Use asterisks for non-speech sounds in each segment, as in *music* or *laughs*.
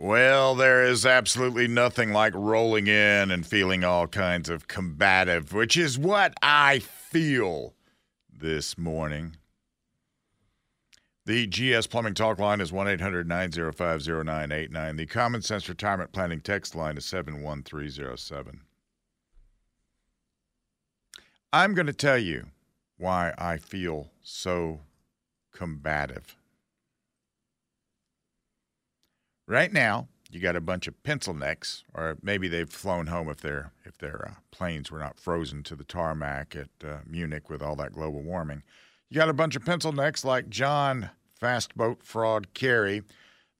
Well, there is absolutely nothing like rolling in and feeling all kinds of combative, which is what I feel this morning. The GS Plumbing Talk line is 1 800 905 0989. The Common Sense Retirement Planning text line is 71307. I'm going to tell you why I feel so combative. Right now, you got a bunch of pencil necks, or maybe they've flown home if their if their uh, planes were not frozen to the tarmac at uh, Munich with all that global warming. You got a bunch of pencil necks like John Fast Boat Fraud Kerry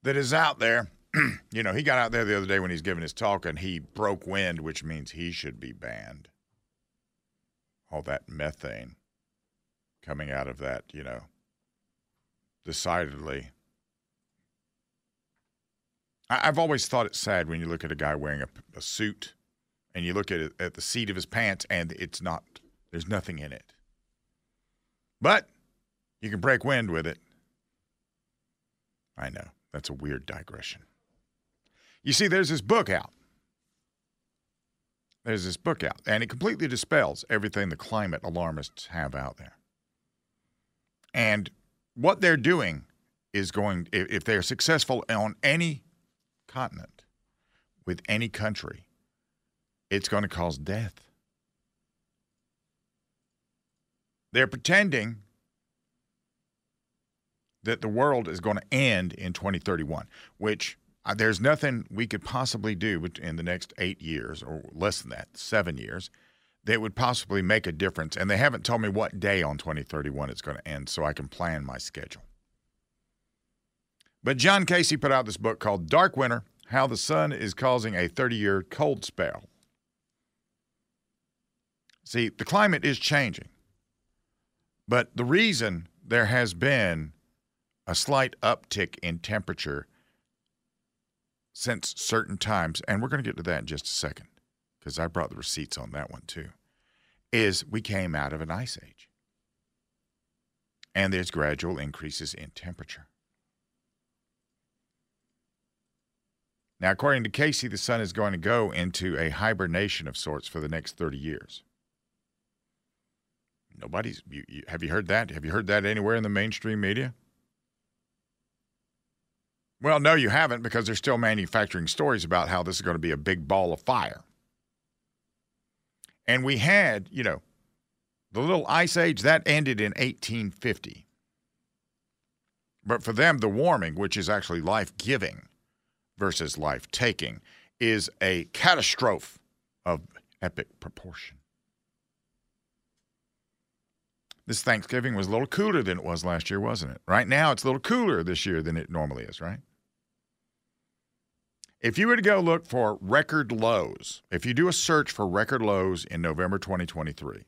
that is out there. *clears throat* you know, he got out there the other day when he's giving his talk and he broke wind, which means he should be banned. All that methane coming out of that, you know, decidedly I've always thought it's sad when you look at a guy wearing a, a suit and you look at it, at the seat of his pants and it's not there's nothing in it. But you can break wind with it. I know. That's a weird digression. You see, there's this book out. There's this book out, and it completely dispels everything the climate alarmists have out there. And what they're doing is going, if they're successful on any continent, with any country, it's going to cause death. They're pretending that the world is going to end in 2031, which uh, there's nothing we could possibly do in the next eight years or less than that, seven years, that would possibly make a difference. And they haven't told me what day on 2031 it's going to end so I can plan my schedule. But John Casey put out this book called Dark Winter How the Sun is Causing a 30 Year Cold Spell. See, the climate is changing. But the reason there has been a slight uptick in temperature since certain times, and we're going to get to that in just a second because I brought the receipts on that one too, is we came out of an ice age. And there's gradual increases in temperature. Now, according to Casey, the sun is going to go into a hibernation of sorts for the next 30 years. Nobody's. You, you, have you heard that? Have you heard that anywhere in the mainstream media? Well, no, you haven't because they're still manufacturing stories about how this is going to be a big ball of fire. And we had, you know, the little ice age that ended in 1850. But for them, the warming, which is actually life giving, versus life taking is a catastrophe of epic proportion. This Thanksgiving was a little cooler than it was last year, wasn't it? Right now, it's a little cooler this year than it normally is, right? If you were to go look for record lows, if you do a search for record lows in November 2023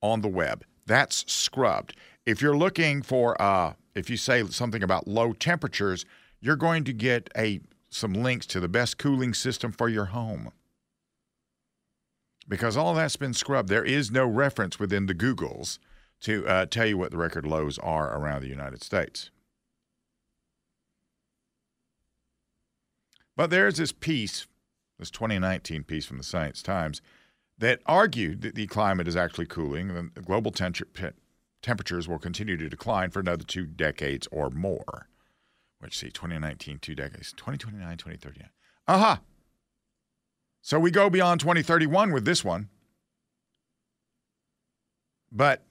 on the web, that's scrubbed. If you're looking for, uh, if you say something about low temperatures, you're going to get a some links to the best cooling system for your home. Because all that's been scrubbed. There is no reference within the Googles to uh, tell you what the record lows are around the United States. But there's this piece, this 2019 piece from the Science Times, that argued that the climate is actually cooling and global temperatures will continue to decline for another two decades or more which see 2019 two decades 2029 2039 aha! Uh-huh. so we go beyond 2031 with this one. But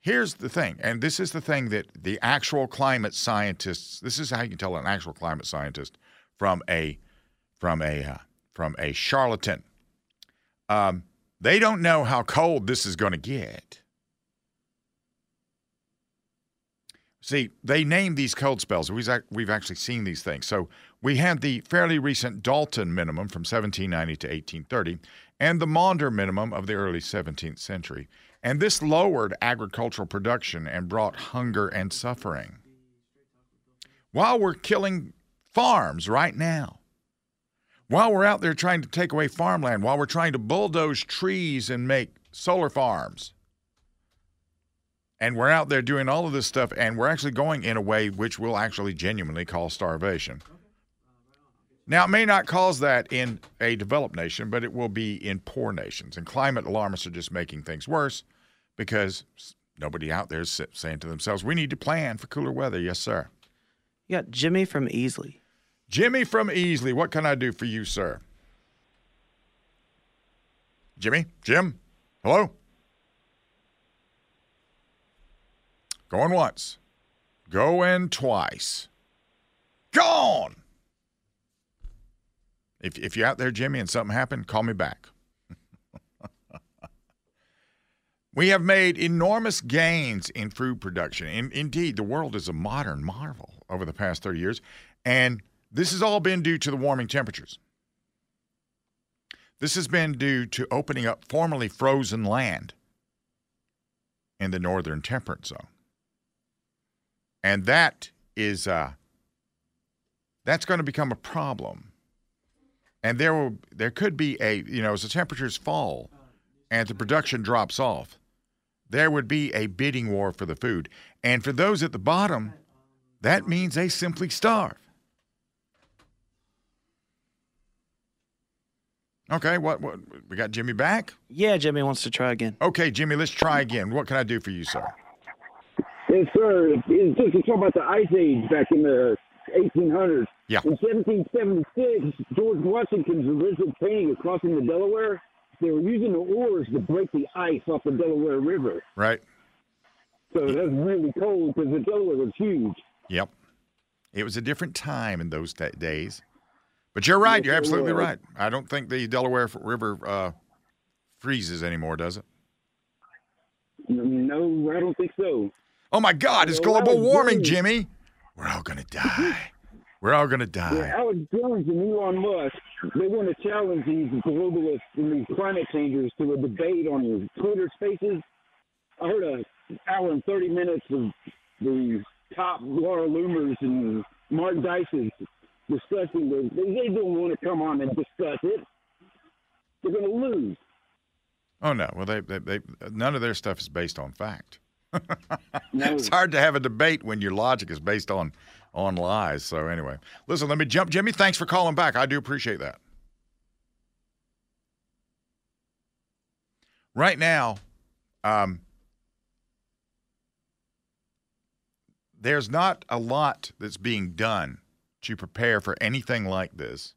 here's the thing and this is the thing that the actual climate scientists this is how you can tell an actual climate scientist from a from a uh, from a charlatan. Um, they don't know how cold this is going to get See, they name these cold spells. We've actually seen these things. So we had the fairly recent Dalton minimum from 1790 to 1830 and the Maunder minimum of the early 17th century. And this lowered agricultural production and brought hunger and suffering. While we're killing farms right now, while we're out there trying to take away farmland, while we're trying to bulldoze trees and make solar farms, and we're out there doing all of this stuff, and we're actually going in a way which will actually genuinely cause starvation. Now, it may not cause that in a developed nation, but it will be in poor nations. And climate alarmists are just making things worse because nobody out there is saying to themselves, we need to plan for cooler weather. Yes, sir. You got Jimmy from Easley. Jimmy from Easley. What can I do for you, sir? Jimmy? Jim? Hello? Going once. Going twice. Gone! If, if you're out there, Jimmy, and something happened, call me back. *laughs* we have made enormous gains in food production. In, indeed, the world is a modern marvel over the past 30 years. And this has all been due to the warming temperatures. This has been due to opening up formerly frozen land in the northern temperate zone. And that is uh, that's going to become a problem. And there will there could be a you know as the temperatures fall and the production drops off there would be a bidding war for the food. And for those at the bottom that means they simply starve. Okay what, what we got jimmy back? Yeah, Jimmy wants to try again. okay jimmy let's try again. What can i do for you sir Yes, sir. It's just to talk about the Ice Age back in the 1800s. Yeah. In 1776, George Washington's original painting of crossing the Delaware, they were using the oars to break the ice off the Delaware River. right So that's really cold because the Delaware was huge. Yep. It was a different time in those da- days. But you're right. Yes, You're absolutely right. I don't think the Delaware River uh, freezes anymore, does it? No, I don't think so. Oh my God, it's global warming. Jimmy. We're all going to die. We're all going to Yeah, die. Alex Jones and Elon Musk, they want to challenge these globalists and these climate changers to a debate on Twitter spaces. I heard an hour and 30 minutes of the top Laura Loomers and Mark Dices discussing this. They, they don't want to come on and discuss it. They're going to lose. Oh no. Well, they, they, they none of their stuff is based on fact. *laughs* No. It's hard to have a debate when your logic is based on on lies. So anyway, listen. Let me jump, Jimmy. Thanks for calling back. I do appreciate that. Right now, um, there's not a lot that's being done to prepare for anything like this.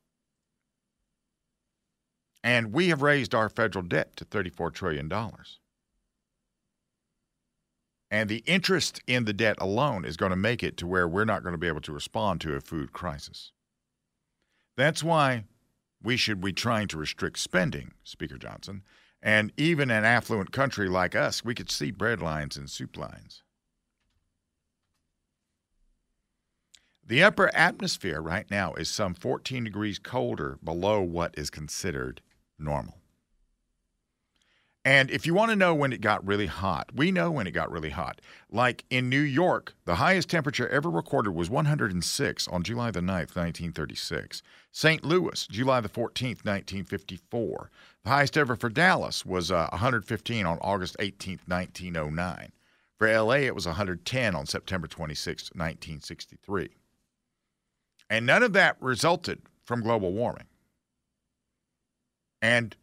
And we have raised our federal debt to $34 trillion. And the interest in the debt alone is going to make it to where we're not going to be able to respond to a food crisis. That's why we should be trying to restrict spending, Speaker Johnson. And even an affluent country like us, we could see bread lines and soup lines. The upper atmosphere right now is some 14 degrees colder below what is considered normal. And if you want to know when it got really hot, we know when it got really hot. Like in New York, the highest temperature ever recorded was 106 on July the 9th, 1936. St. Louis, July the 14th, 1954. The highest ever for Dallas was uh, 115 on August 18th, 1909. For LA, it was 110 on September 26, 1963. And none of that resulted from global warming. And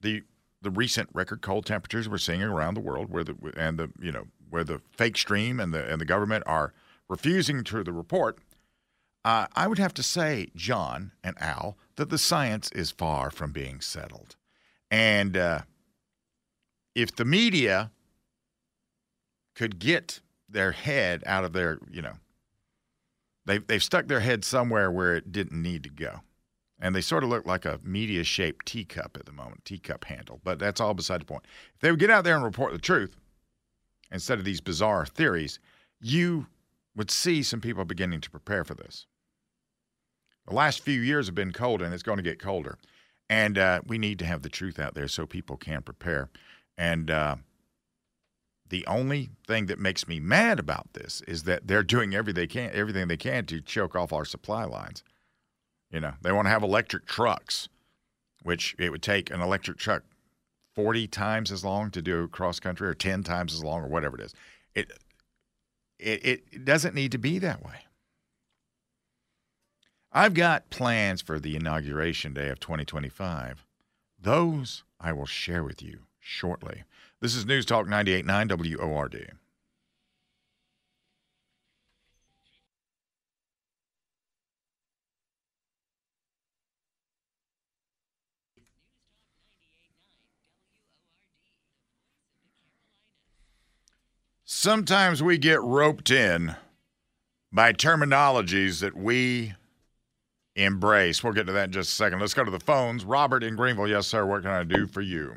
the the recent record cold temperatures we're seeing around the world, where the and the you know where the fake stream and the and the government are refusing to the report, uh, I would have to say, John and Al, that the science is far from being settled, and uh, if the media could get their head out of their you know they've they've stuck their head somewhere where it didn't need to go and they sort of look like a media shaped teacup at the moment, teacup handle. But that's all beside the point. If they would get out there and report the truth instead of these bizarre theories, you would see some people beginning to prepare for this. The last few years have been cold, and it's going to get colder. And uh, we need to have the truth out there so people can prepare. And uh, the only thing that makes me mad about this is that they're doing every they can, everything they can to choke off our supply lines. You know, they want to have electric trucks, which it would take an electric truck 40 times as long to do cross country or 10 times as long or whatever it is. It, it, it doesn't need to be that way. I've got plans for the inauguration day of 2025. Those I will share with you shortly. This is News Talk 98.9 WORD. Sometimes we get roped in by terminologies that we embrace. We'll get to that in just a second. Let's go to the phones. Robert in Greenville. Yes, sir. What can I do for you?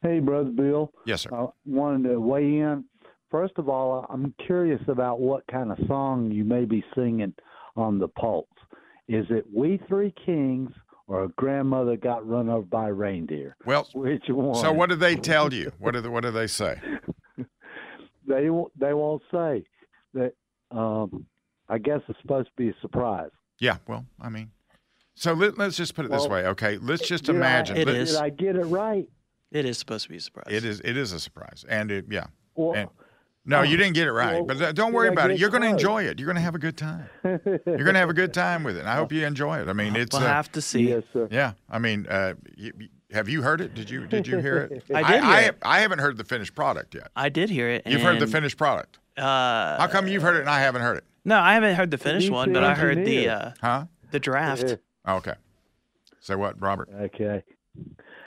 Hey, Brother Bill. Yes, sir. I wanted to weigh in. First of all, I'm curious about what kind of song you may be singing on the Pulse. Is it We Three Kings or a grandmother got run over by a reindeer? Well, Which one? so what did they tell you? What did what did they say? *laughs* They won't- they won't say that. Um, I guess it's supposed to be a surprise. Yeah. Well, I mean, so let, us just put it this way, okay? Let's just Did I- imagine. It let- is. Did I get it right? It is supposed to be a surprise. It is. It is a surprise, and it, yeah. Or, And- No, you didn't get it right, well, but uh, don't worry about it. You're going to enjoy it. You're going to have a good time. You're going to have a good time with it. And I hope you enjoy it. I mean, it's We'll uh, have to see. yes, sir. yeah. I mean, uh, you, you- have you heard it? Did you did you hear it? *laughs* I did hear I, it. I haven't heard the finished product yet. I did hear it. You've heard the finished product. Uh, How come you've heard it and I haven't heard it? no, I haven't heard the finished one, but I heard the uh, Huh? the draft. Oh, okay. Say what, Robert? Okay.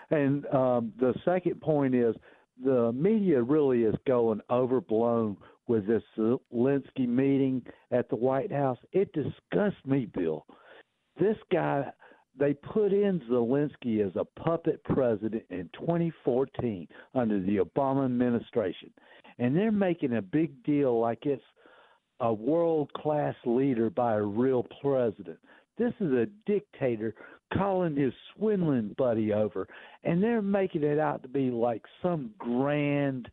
And um, the second point is the media really is going overblown with this Zelensky meeting at the White House. It disgusts me, Bill. This guy, they put in Zelensky as a puppet president in 2014 under the Obama administration. And they're making a big deal like it's a world class leader by a real president. This is a dictator calling his swindling buddy over, and they're making it out to be like some grand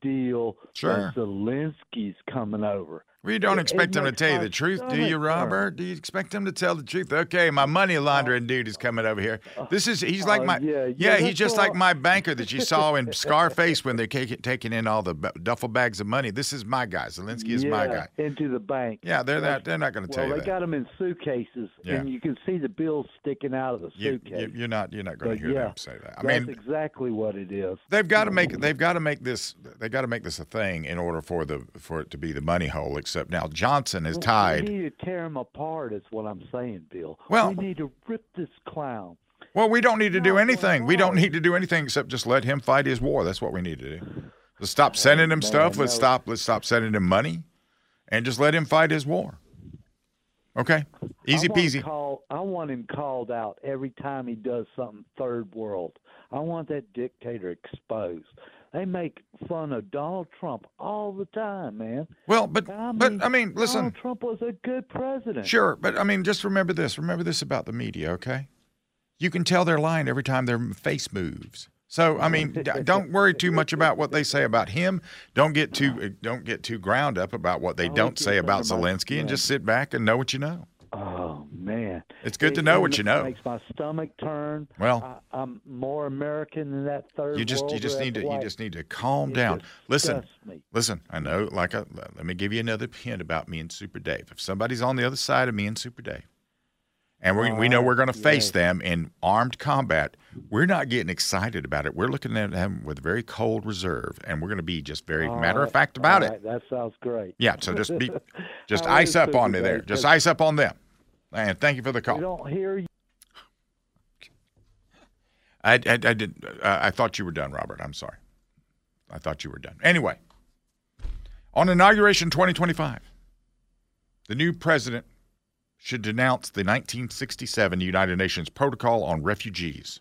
deal. Sure. that Zelensky's coming over. We don't It- expect him to tell you the truth, do you. Robert? Do you expect him to tell the truth? Okay, my money laundering dude is coming over here. This is he's like uh, my yeah, yeah, yeah, he's just all- like my banker that you saw in *laughs* Scarface when they're taking taking in all the duffel bags of money. This is my guy. Zelensky is my guy. Into the bank. Yeah, they're not they're not going to tell Well, you they that. got them in suitcases, Yeah. and you can see the bills sticking out of the suitcase. you, are not you're not going to hear yeah, them say that. I That's mean, exactly what it is. they've got to make they've got to make this they got to make this a thing in order for the for it to be the money hole. Except now Johnson is tied. We need to tear him apart. Is what I'm saying, Bill. Well- we need to rip this clown. Well, we don't need to do anything. We don't need to do anything except just let him fight his war. That's what we need to do. Let's stop oh, sending him stuff. Let's stop. Let's stop sending him money, and just let him fight his war. Okay, easy I peasy. Call, I want him called out every time he does something third world. I want that dictator exposed. They make fun of Donald Trump all the time, man. Well, but I but mean, I mean, listen. Donald Trump was a good president. Sure, but I mean, just remember this. Remember this about the media, okay? You can tell they're lying every time their face moves. So I mean, *laughs* don't worry too much about what they say about him. Don't get too uh, don't get too ground up about what they don't say about Zelensky, and just sit back and know what you know. Oh man, It's good to know what you know. Makes my stomach turn. Well, I, I'm more American than that third you just you just need to you just need to calm It down. Listen, me. listen. I know. Like, I, let me give you another hint about me and Super Dave. If somebody's on the other side of me and Super Dave, and we, we know ah, we're going to face them in armed combat, we're not getting excited about it. We're looking at them with very cold reserve, and we're going to be just very All matter of fact about all it. That sounds great. Yeah. So just be, *laughs* just ice up on me there. Just ice up on them. And thank you for the We call. don't hear you. I, I, I did. Uh, I thought you were done, Robert. I'm sorry. I thought you were done. Anyway, on inauguration 2025, the new president should denounce the 1967 United Nations Protocol on Refugees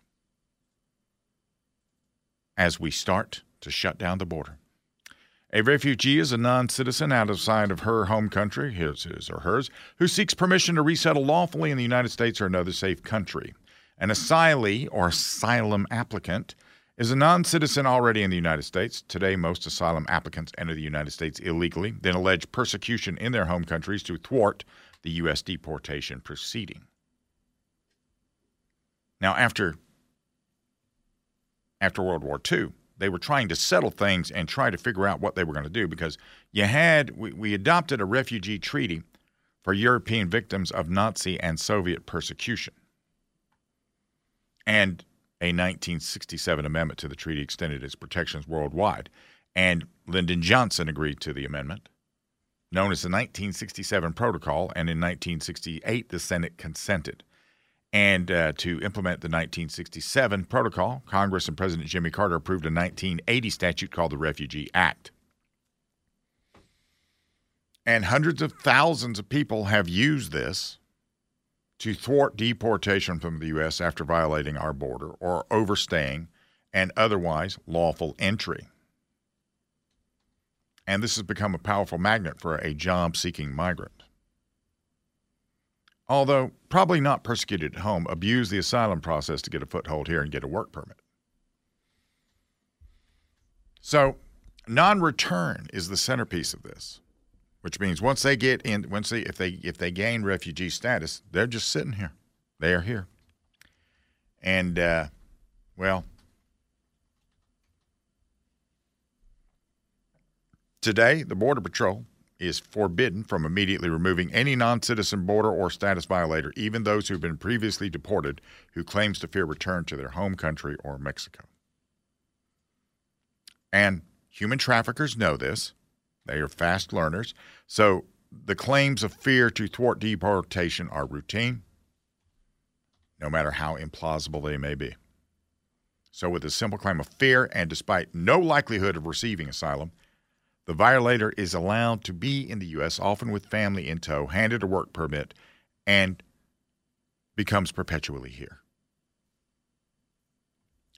as we start to shut down the border. A refugee is a non citizen outside of her home country, his, his or hers, who seeks permission to resettle lawfully in the United States or another safe country. An asylee or asylum applicant is a non citizen already in the United States. Today, most asylum applicants enter the United States illegally, then allege persecution in their home countries to thwart the U.S. deportation proceeding. Now, after, after World War II, they were trying to settle things and try to figure out what they were going to do because you had, we, we adopted a refugee treaty for European victims of Nazi and Soviet persecution. And a 1967 amendment to the treaty extended its protections worldwide. And Lyndon Johnson agreed to the amendment, known as the 1967 Protocol, and in 1968 the Senate consented. And uh, to implement the 1967 Protocol, Congress and President Jimmy Carter approved a 1980 statute called the Refugee Act. And hundreds of thousands of people have used this to thwart deportation from the U.S. after violating our border or overstaying and otherwise lawful entry. And this has become a powerful magnet for a job seeking migrant. Although probably not persecuted at home, abuse the asylum process to get a foothold here and get a work permit. So, non return is the centerpiece of this which means once they get in, once they if they if they gain refugee status, they're just sitting here. They are here, and uh, well, today the Border Patrol is forbidden from immediately removing any non-citizen border or status violator, even those who've been previously deported, who claims to fear return to their home country or Mexico. And human traffickers know this they are fast learners. So the claims of fear to thwart deportation are routine, no matter how implausible they may be. So, with a simple claim of fear and despite no likelihood of receiving asylum, the violator is allowed to be in the U.S., often with family in tow, handed a work permit, and becomes perpetually here.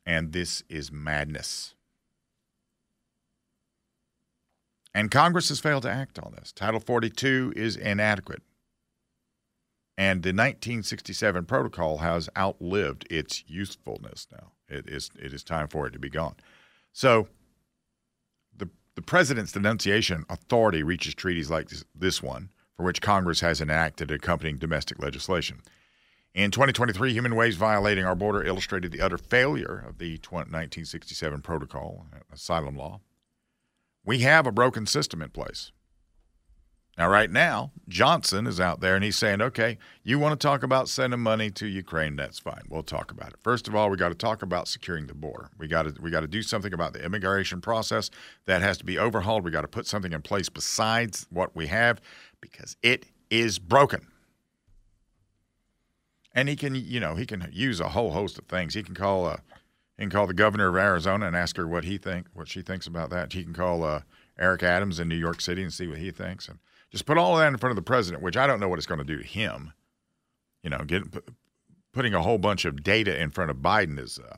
And this is madness. And Congress has failed to act on this. Title 42 is inadequate. And the 1967 protocol has outlived its usefulness now. It is, it is time for it to be gone. So the, president's denunciation authority reaches treaties like this, this one, for which Congress has enacted accompanying domestic legislation. In 2023, human ways violating our border illustrated the utter failure of the 1967 protocol, asylum law, we have a broken system in place. Now, right now, Johnson is out there and he's saying, okay, you want to talk about sending money to Ukraine? That's fine. We'll talk about it. First of all, we got to talk about securing the border. We got to we got to do something about the immigration process that has to be overhauled. We got to put something in place besides what we have because it is broken. And he can, you know, he can use a whole host of things. He can call a he can call the governor of Arizona and ask her what he think, what she thinks about that. He can call uh, Eric Adams in New York City and see what he thinks, and just put all of that in front of the president. Which I don't know what it's going to do to him. You know, get, putting a whole bunch of data in front of Biden is, uh,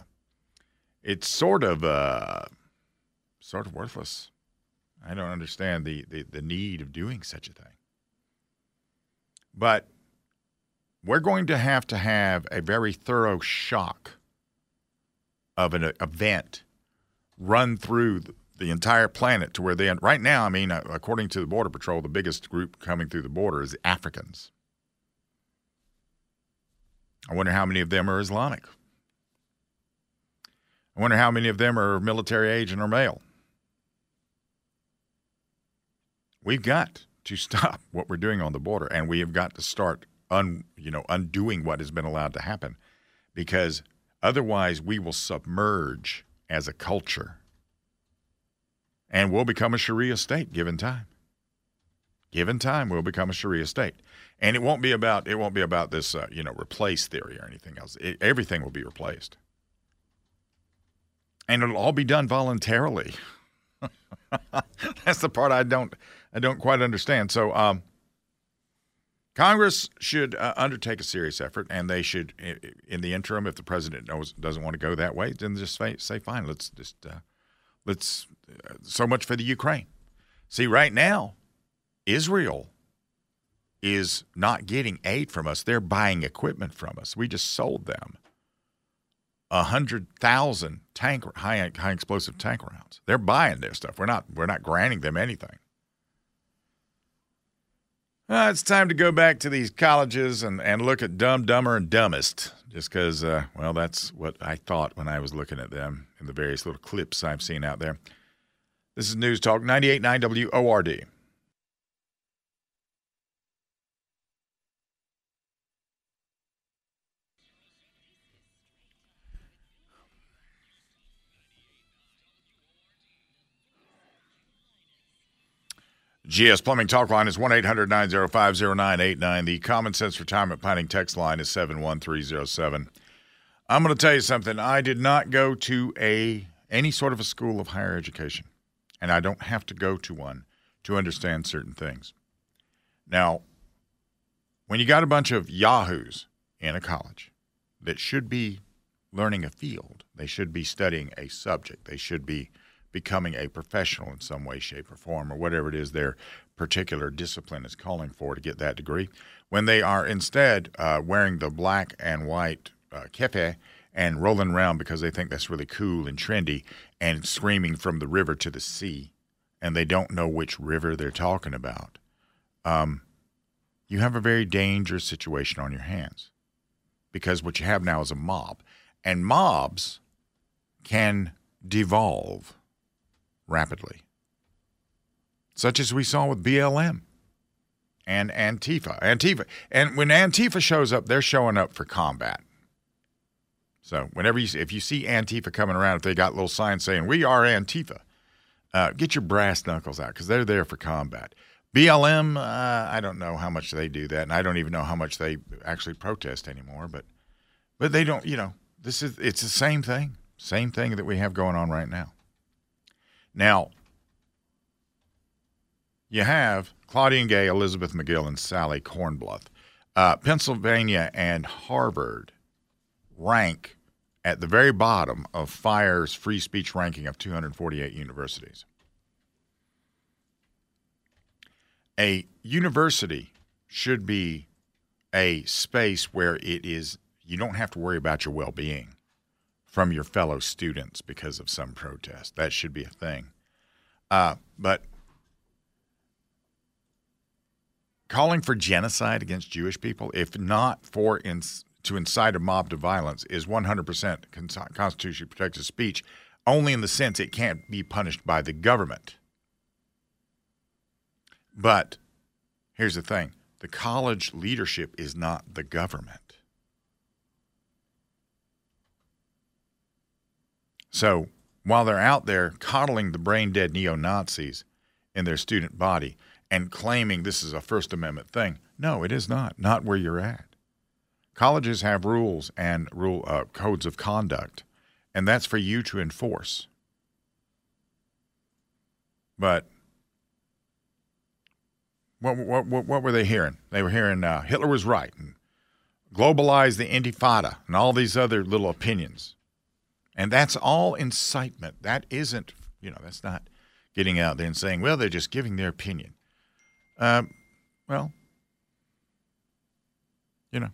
it's sort of, uh, sort of worthless. I don't understand the, the the need of doing such a thing. But we're going to have to have a very thorough shock of an event run through the entire planet to where they right now i mean uh, according to the border patrol the biggest group coming through the border is the africans. I wonder how many of them are islamic. I wonder how many of them are military age and are male. We've got to *laughs* stop what we're doing on the border and we have got to start un, you know undoing what has been allowed to happen because Otherwise, we will submerge as a culture and we'll become a Sharia state given time. Given time, we'll become a Sharia state. And it won't be about it won't be about this uh, you know replace theory or anything else. It, everything will be replaced, and it'll all be done voluntarily. *laughs* That's the part I don't I don't quite understand. So um, Congress should uh, undertake a serious effort, and they should, in the interim, if the president knows doesn't want to go that way, then just say, fine. Let's just uh, let's so much for the Ukraine. See, right now, Israel is not getting aid from us; they're buying equipment from us. We just sold them a hundred thousand tank high high explosive tank rounds. They're buying their stuff. We're not we're not granting them anything. Uh, it's time to go back to these colleges and, and look at Dumb, Dumber, and Dumbest, just because, uh, well, that's what I thought when I was looking at them in the various little clips I've seen out there. This is News Talk 98.9 WORD. GS Plumbing Talk Line is 1 800 905 0989. The Common Sense Retirement Planning text line is 71307. I'm going to tell you something. I did not go to a any sort of a school of higher education and I don't have to go to one to understand certain things. Now, when you got a bunch of yahoos in a college that should be learning a field, they should be studying a subject, they should be becoming a professional in some way, shape, or form, or whatever it is their particular discipline is calling for to get that degree, when they are instead uh, wearing the black and white uh, and rolling around because they think that's really cool and trendy and screaming from the river to the sea, and they don't know which river they're talking about, um, you have a very dangerous situation on your hands because what you have now is a mob, and mobs can devolve rapidly, such as we saw with BLM and Antifa. Antifa, and when Antifa shows up, they're showing up for combat. So whenever you if you see Antifa coming around, if they got little signs saying "We are Antifa," uh, get your brass knuckles out because they're there for combat. BLM, uh, I don't know how much they do that, and I don't even know how much they actually protest anymore. But but they don't. You know, this is it's the same thing, same thing that we have going on right now. Now, you have Claudine Gay, Elizabeth Magill, and Sally Kornbluth. Uh, Pennsylvania and Harvard rank at the very bottom of FIRE's free speech ranking of 248 universities. A university should be a space where it is you don't have to worry about your well-being from your fellow students because of some protest. That should be a thing. Uh, but calling for genocide against Jewish people, if not for ins- to incite a mob to violence, is 100% con- constitutionally protected speech, only in the sense it can't be punished by the government. But here's the thing the college leadership is not the government. So while they're out there coddling the brain dead neo Nazis in their student body and claiming this is a First Amendment thing, no, it is not. Not where you're at. Colleges have rules and rule uh, codes of conduct, and that's for you to enforce. But what, what, what, what were they hearing? They were hearing uh, Hitler was right and globalize the Intifada and all these other little opinions. And that's all incitement. That isn't, you know, that's not getting out there and saying, well, they're just giving their opinion. Um, well, you know,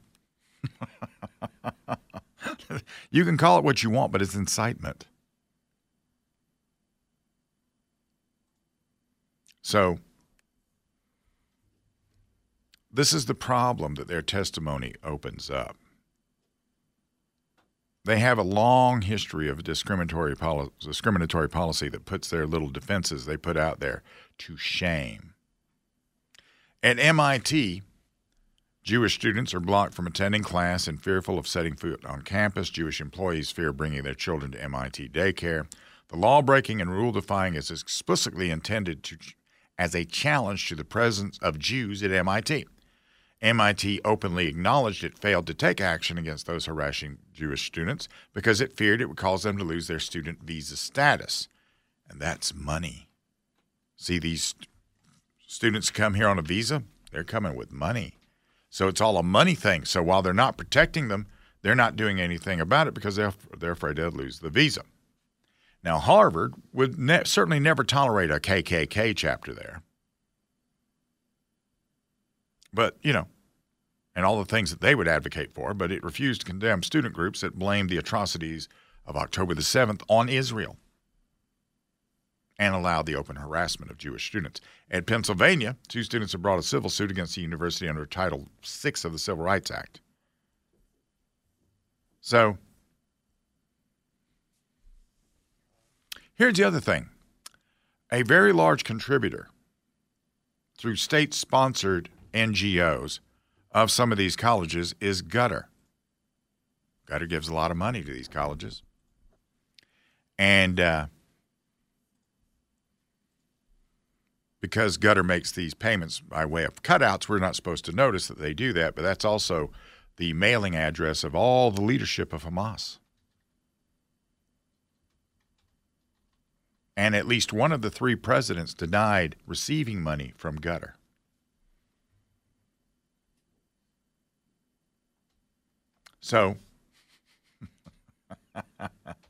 you can call it what you want, but it's incitement. So, this is the problem that their testimony opens up. They have a long history of discriminatory, poli- discriminatory policy that puts their little defenses they put out there to shame. At MIT, Jewish students are blocked from attending class and fearful of setting foot on campus. Jewish employees fear bringing their children to MIT daycare. The law breaking and rule defying is explicitly intended to, as a challenge to the presence of Jews at MIT. MIT openly acknowledged it failed to take action against those harassing Jewish students because it feared it would cause them to lose their student visa status. And that's money. See, these students come here on a visa, they're coming with money. So it's all a money thing. So while they're not protecting them, they're not doing anything about it because they're, afraid they'll lose the visa. Now, Harvard would ne- certainly never tolerate a KKK chapter there. But, you know, and all the things that they would advocate for, but it refused to condemn student groups that blamed the atrocities of October the 7th on Israel and allowed the open harassment of Jewish students. At Pennsylvania, two students have brought a civil suit against the university under Title VI of the Civil Rights Act. So, here's the other thing a very large contributor through state sponsored NGOs of some of these colleges is Qatar. Qatar gives a lot of money to these colleges. And uh, because Qatar makes these payments by way of cutouts, we're not supposed to notice that they do that, but that's also the mailing address of all the leadership of Hamas. And at least one of the three presidents denied receiving money from Qatar. So, *laughs*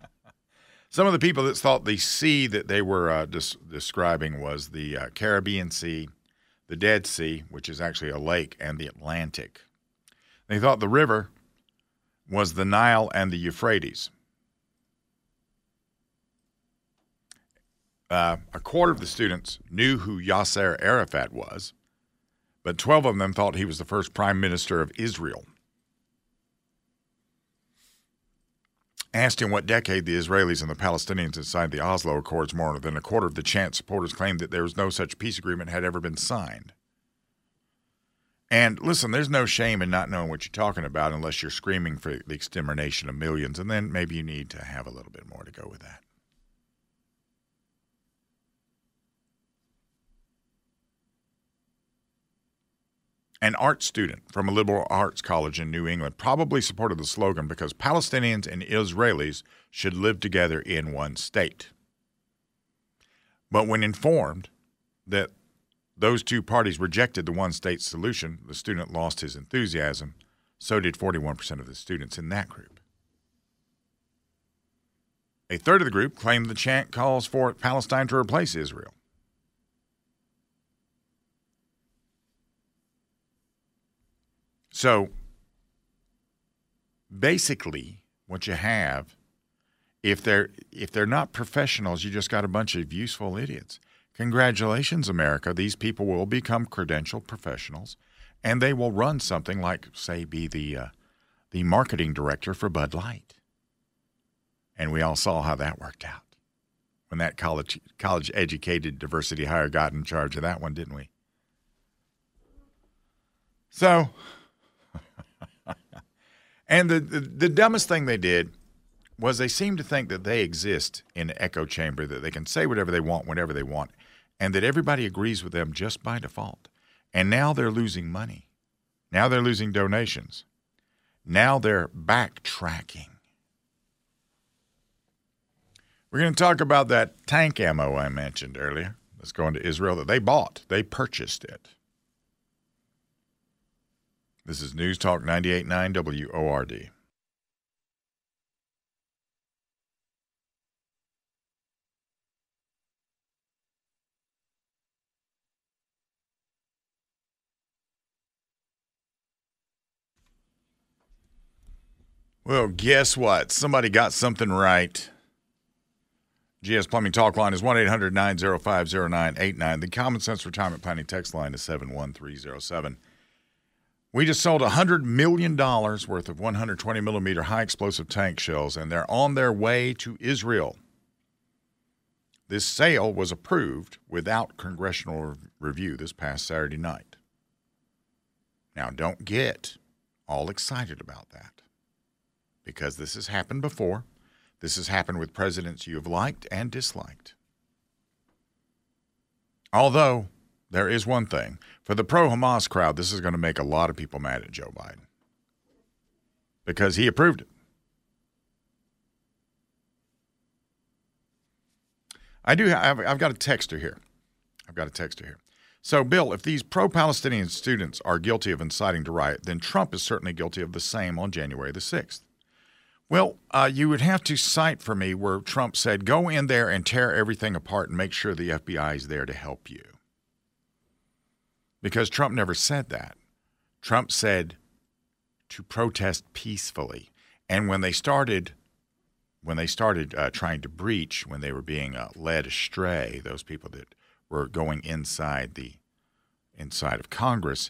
some of the people that thought the sea that they were uh, des- describing was the uh, Caribbean Sea, the Dead Sea, which is actually a lake, and the Atlantic. They thought the river was the Nile and the Euphrates. Uh, a quarter of the students knew who Yasser Arafat was, but 12 of them thought he was the first prime minister of Israel. Asked in what decade the Israelis and the Palestinians had signed the Oslo Accords, more than a quarter of the chant supporters claimed that there was no such peace agreement had ever been signed. And listen, there's no shame in not knowing what you're talking about unless you're screaming for the extermination of millions, and then maybe you need to have a little bit more to go with that. An art student from a liberal arts college in New England probably supported the slogan because Palestinians and Israelis should live together in one state. But when informed that those two parties rejected the one state solution, the student lost his enthusiasm. So did 41% of the students in that group. A third of the group claimed the chant calls for Palestine to replace Israel. So basically, what you have, if they're if they're not professionals, you just got a bunch of useful idiots. Congratulations, America. These people will become credentialed professionals, and they will run something like, say, be the uh, the marketing director for Bud Light. And we all saw how that worked out when that college college educated diversity hire got in charge of that one, didn't we? So and the, the, the dumbest thing they did was they seem to think that they exist in an echo chamber, that they can say whatever they want whenever they want, and that everybody agrees with them just by default. And now they're losing money. Now they're losing donations. Now they're backtracking. We're going to talk about that tank ammo I mentioned earlier that's going to Israel that they bought, they purchased it. This is News Talk 98.9 WORD. Well, guess what? Somebody got something right. GS Plumbing Talk line is 1 800 905 0989. The Common Sense Retirement Planning text line is 71307. We just sold $100 million worth of 120 millimeter high explosive tank shells, and they're on their way to Israel. This sale was approved without congressional review this past Saturday night. Now, don't get all excited about that because this has happened before. This has happened with presidents you have liked and disliked. Although there is one thing for the pro Hamas crowd, this is going to make a lot of people mad at Joe Biden because he approved it. I do. Have, I've got a texter here. I've got a texter here. So, Bill, if these pro Palestinian students are guilty of inciting to riot, then Trump is certainly guilty of the same on January the 6th. Well, uh, you would have to cite for me where Trump said, go in there and tear everything apart and make sure the FBI is there to help you because Trump never said that. Trump said to protest peacefully. And when they started, when they started uh, trying to breach, when they were being uh, led astray, those people that were going inside the inside of Congress,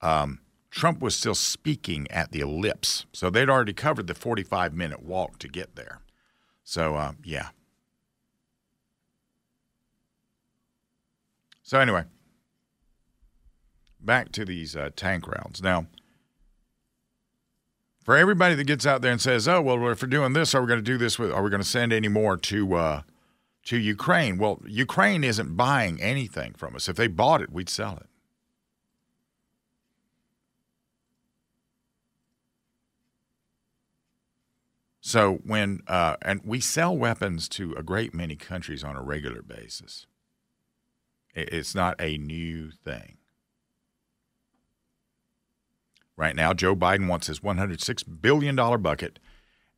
um, Trump was still speaking at the ellipse. So they'd already covered the 45 minute walk to get there. So, uh, yeah. So, anyway, back to these uh, tank rounds. Now, for everybody that gets out there and says, "Oh, well, if we're doing this, are we going to do this with? Are we going to send any more to uh, to Ukraine. Well, Ukraine isn't buying anything from us. If they bought it, we'd sell it. So when uh, and we sell weapons to a great many countries on a regular basis. It's not a new thing. Right now, Joe Biden wants his $106 billion bucket,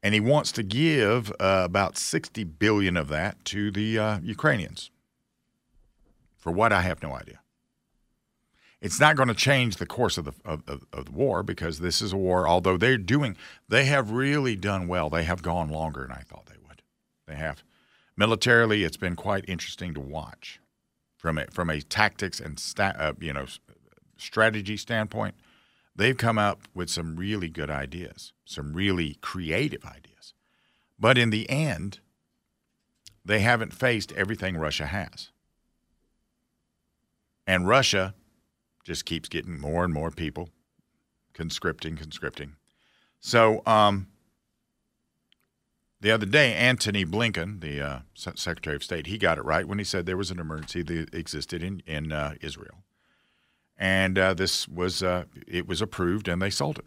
and he wants to give uh, about 60 billion of that to the uh, Ukrainians. For what, I have no idea. It's not going to change the course of the, of, of, of the war because this is a war, although they're doing, they have really done well. They have gone longer than I thought they would. They have. Militarily, it's been quite interesting to watch from a, from a tactics and sta- uh, you know strategy standpoint they've come up with some really good ideas, some really creative ideas. But in the end, they haven't faced everything Russia has. And Russia just keeps getting more and more people conscripting, conscripting. So um, the other day, Antony Blinken, the uh, Secretary of State, he got it right when he said there was an emergency that existed in, in uh, Israel and uh, this was uh, it was approved and they sold it.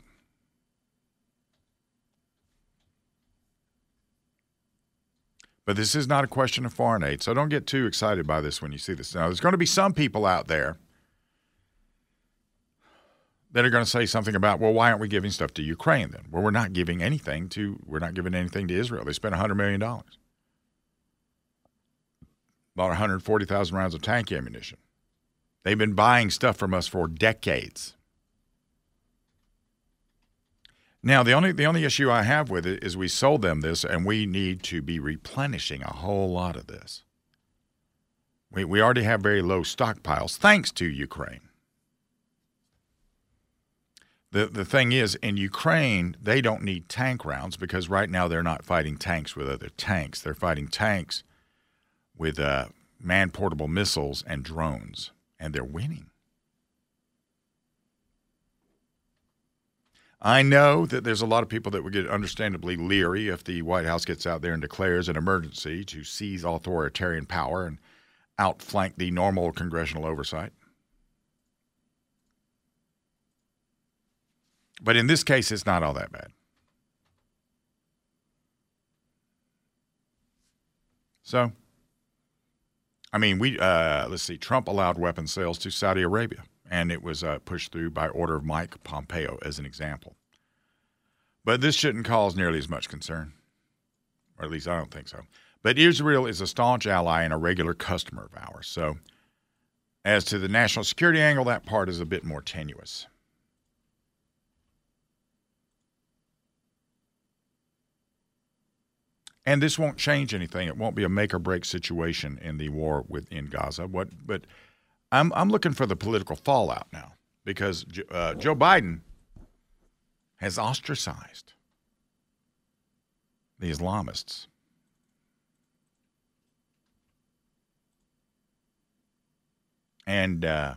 But this is not a question of foreign aid, so don't get too excited by this when you see this. Now, there's going to be some people out there that are going to say something about, well, why aren't we giving stuff to Ukraine then? Well, we're not giving anything to we're not giving anything to Israel. They spent 100 million dollars, bought 140,000 rounds of tank ammunition. They've been buying stuff from us for decades. Now, the only the only issue I have with it is we sold them this, and we need to be replenishing a whole lot of this. We we already have very low stockpiles, thanks to Ukraine. The the thing is, in Ukraine, they don't need tank rounds because right now they're not fighting tanks with other tanks. They're fighting tanks with uh, man portable missiles and drones and they're winning. I know that there's a lot of people that would get understandably leery if the White House gets out there and declares an emergency to seize authoritarian power and outflank the normal congressional oversight. But in this case, it's not all that bad. So I mean, we uh, let's see. Trump allowed weapon sales to Saudi Arabia, and it was uh, pushed through by order of Mike Pompeo, as an example. But this shouldn't cause nearly as much concern, or at least I don't think so. But Israel is a staunch ally and a regular customer of ours. So, as to the national security angle, that part is a bit more tenuous. And this won't change anything. It won't be a make or break situation in the war within Gaza. What, but I'm I'm looking for the political fallout now because uh, Joe Biden has ostracized the Islamists. And uh,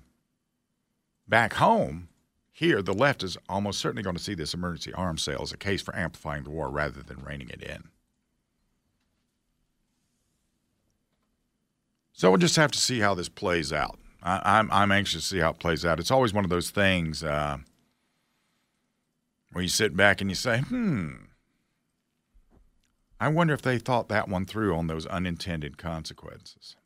back home, here, the left is almost certainly going to see this emergency arms sale as a case for amplifying the war rather than reining it in. So we'll just have to see how this plays out. I, am I'm, I'm anxious to see how it plays out. It's always one of those things uh, where you sit back and you say, "Hmm, I wonder if they thought that one through on those unintended consequences."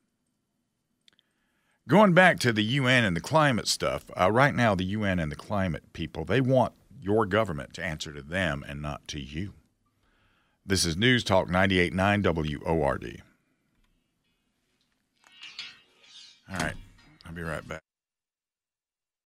Going back to the UN and the climate stuff, uh, right now the UN and the climate people they want your government to answer to them and not to you. This is News Talk 98.9 WORD. All right. I'll be right back.